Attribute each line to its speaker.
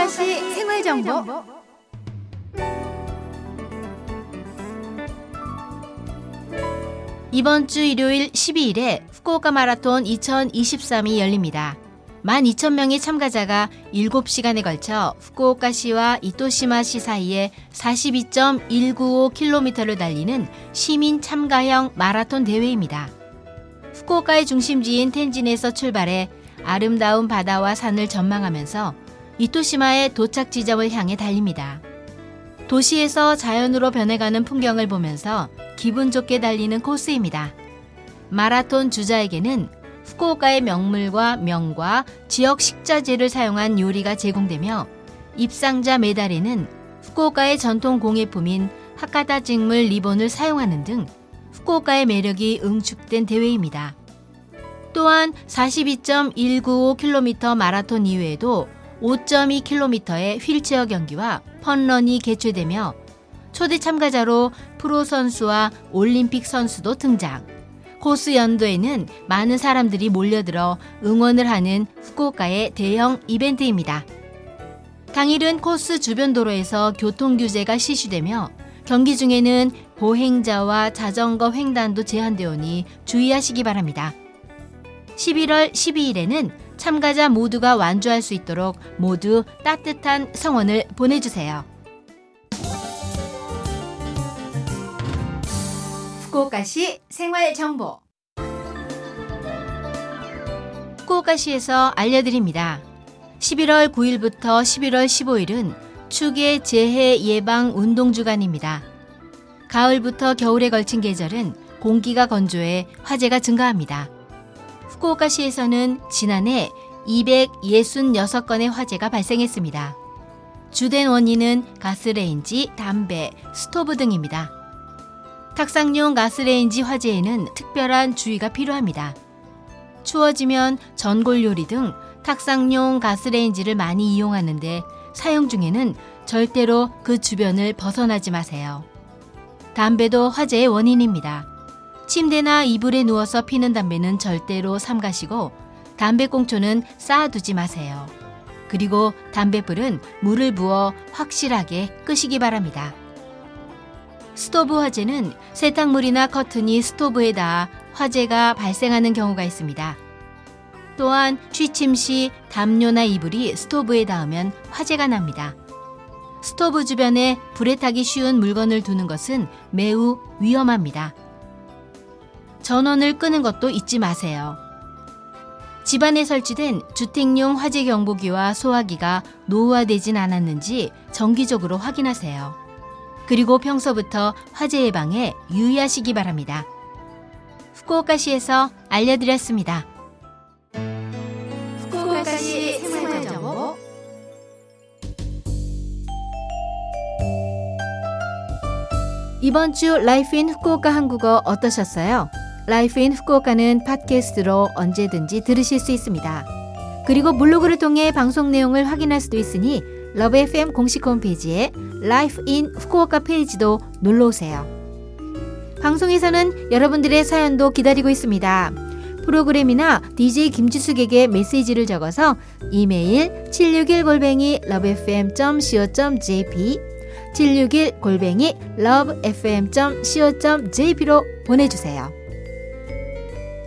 Speaker 1: 후쿠오카시 생활 정보. 이번 주 일요일 12일에 후쿠오카 마라톤 2023이 열립니다. 12,000명의 참가자가 7시간에 걸쳐 후쿠오카시와 이토시마시 사이에 42.195km를 달리는 시민 참가형 마라톤 대회입니다. 후쿠오카의 중심지인 텐진에서 출발해 아름다운 바다와 산을 전망하면서 이토시마의 도착 지점을 향해 달립니다. 도시에서 자연으로 변해가는 풍경을 보면서 기분 좋게 달리는 코스입니다. 마라톤 주자에게는 후쿠오카의 명물과 명과 지역 식자재를 사용한 요리가 제공되며 입상자 메달에는 후쿠오카의 전통 공예품인 하카다 직물 리본을 사용하는 등 후쿠오카의 매력이 응축된 대회입니다. 또한 42.195km 마라톤 이외에도 5.2km의 휠체어 경기와 펀런이 개최되며 초대 참가자로 프로 선수와 올림픽 선수도 등장. 코스 연도에는 많은 사람들이 몰려들어 응원을 하는 후쿠오카의 대형 이벤트입니다. 당일은 코스 주변 도로에서 교통 규제가 실시되며 경기 중에는 보행자와 자전거 횡단도 제한되오니 주의하시기 바랍니다. 11월 12일에는 참가자 모두가 완주할 수 있도록 모두 따뜻한 성원을 보내주세요. 후쿠오카시 생활 정보. 후쿠오카시에서 알려드립니다. 11월 9일부터 11월 15일은 축의 재해 예방 운동 주간입니다. 가을부터 겨울에 걸친 계절은 공기가 건조해 화재가 증가합니다. 후쿠오카시에서는 지난해 266건의 화재가 발생했습니다. 주된 원인은 가스레인지, 담배, 스토브 등입니다. 탁상용 가스레인지 화재에는 특별한 주의가 필요합니다. 추워지면 전골 요리 등 탁상용 가스레인지를 많이 이용하는데 사용 중에는 절대로 그 주변을 벗어나지 마세요. 담배도 화재의 원인입니다. 침대나 이불에 누워서 피는 담배는 절대로 삼가시고 담배꽁초는 쌓아두지 마세요. 그리고 담배불은 물을 부어 확실하게 끄시기 바랍니다. 스토브 화재는 세탁물이나 커튼이 스토브에 닿아 화재가 발생하는 경우가 있습니다. 또한 취침 시 담요나 이불이 스토브에 닿으면 화재가 납니다. 스토브 주변에 불에 타기 쉬운 물건을 두는 것은 매우 위험합니다. 전원을 끄는 것도 잊지 마세요. 집안에 설치된 주택용 화재 경보기와 소화기가 노후화되진 않았는지 정기적으로 확인하세요. 그리고 평소부터 화재 예방에 유의하시기 바랍니다. 후쿠오카시에서 알려드렸습니다. 후쿠오카시 생활정보 이번 주 Life in Fukuoka 한국어 어떠셨어요? Life in Fukuoka는 팟캐스트로 언제든지 들으실 수 있습니다. 그리고 블로그를 통해 방송 내용을 확인할 수도 있으니 Love FM 공식 홈페이지에 Life in Fukuoka 페이지도 놀러 오세요. 방송에서는 여러분들의 사연도 기다리고 있습니다. 프로그램이나 DJ 김지숙에게 메시지를 적어서 이메일 761골뱅이 lovefm.co.jp 761 골뱅이 lovefm.co.jp로 보내주세요.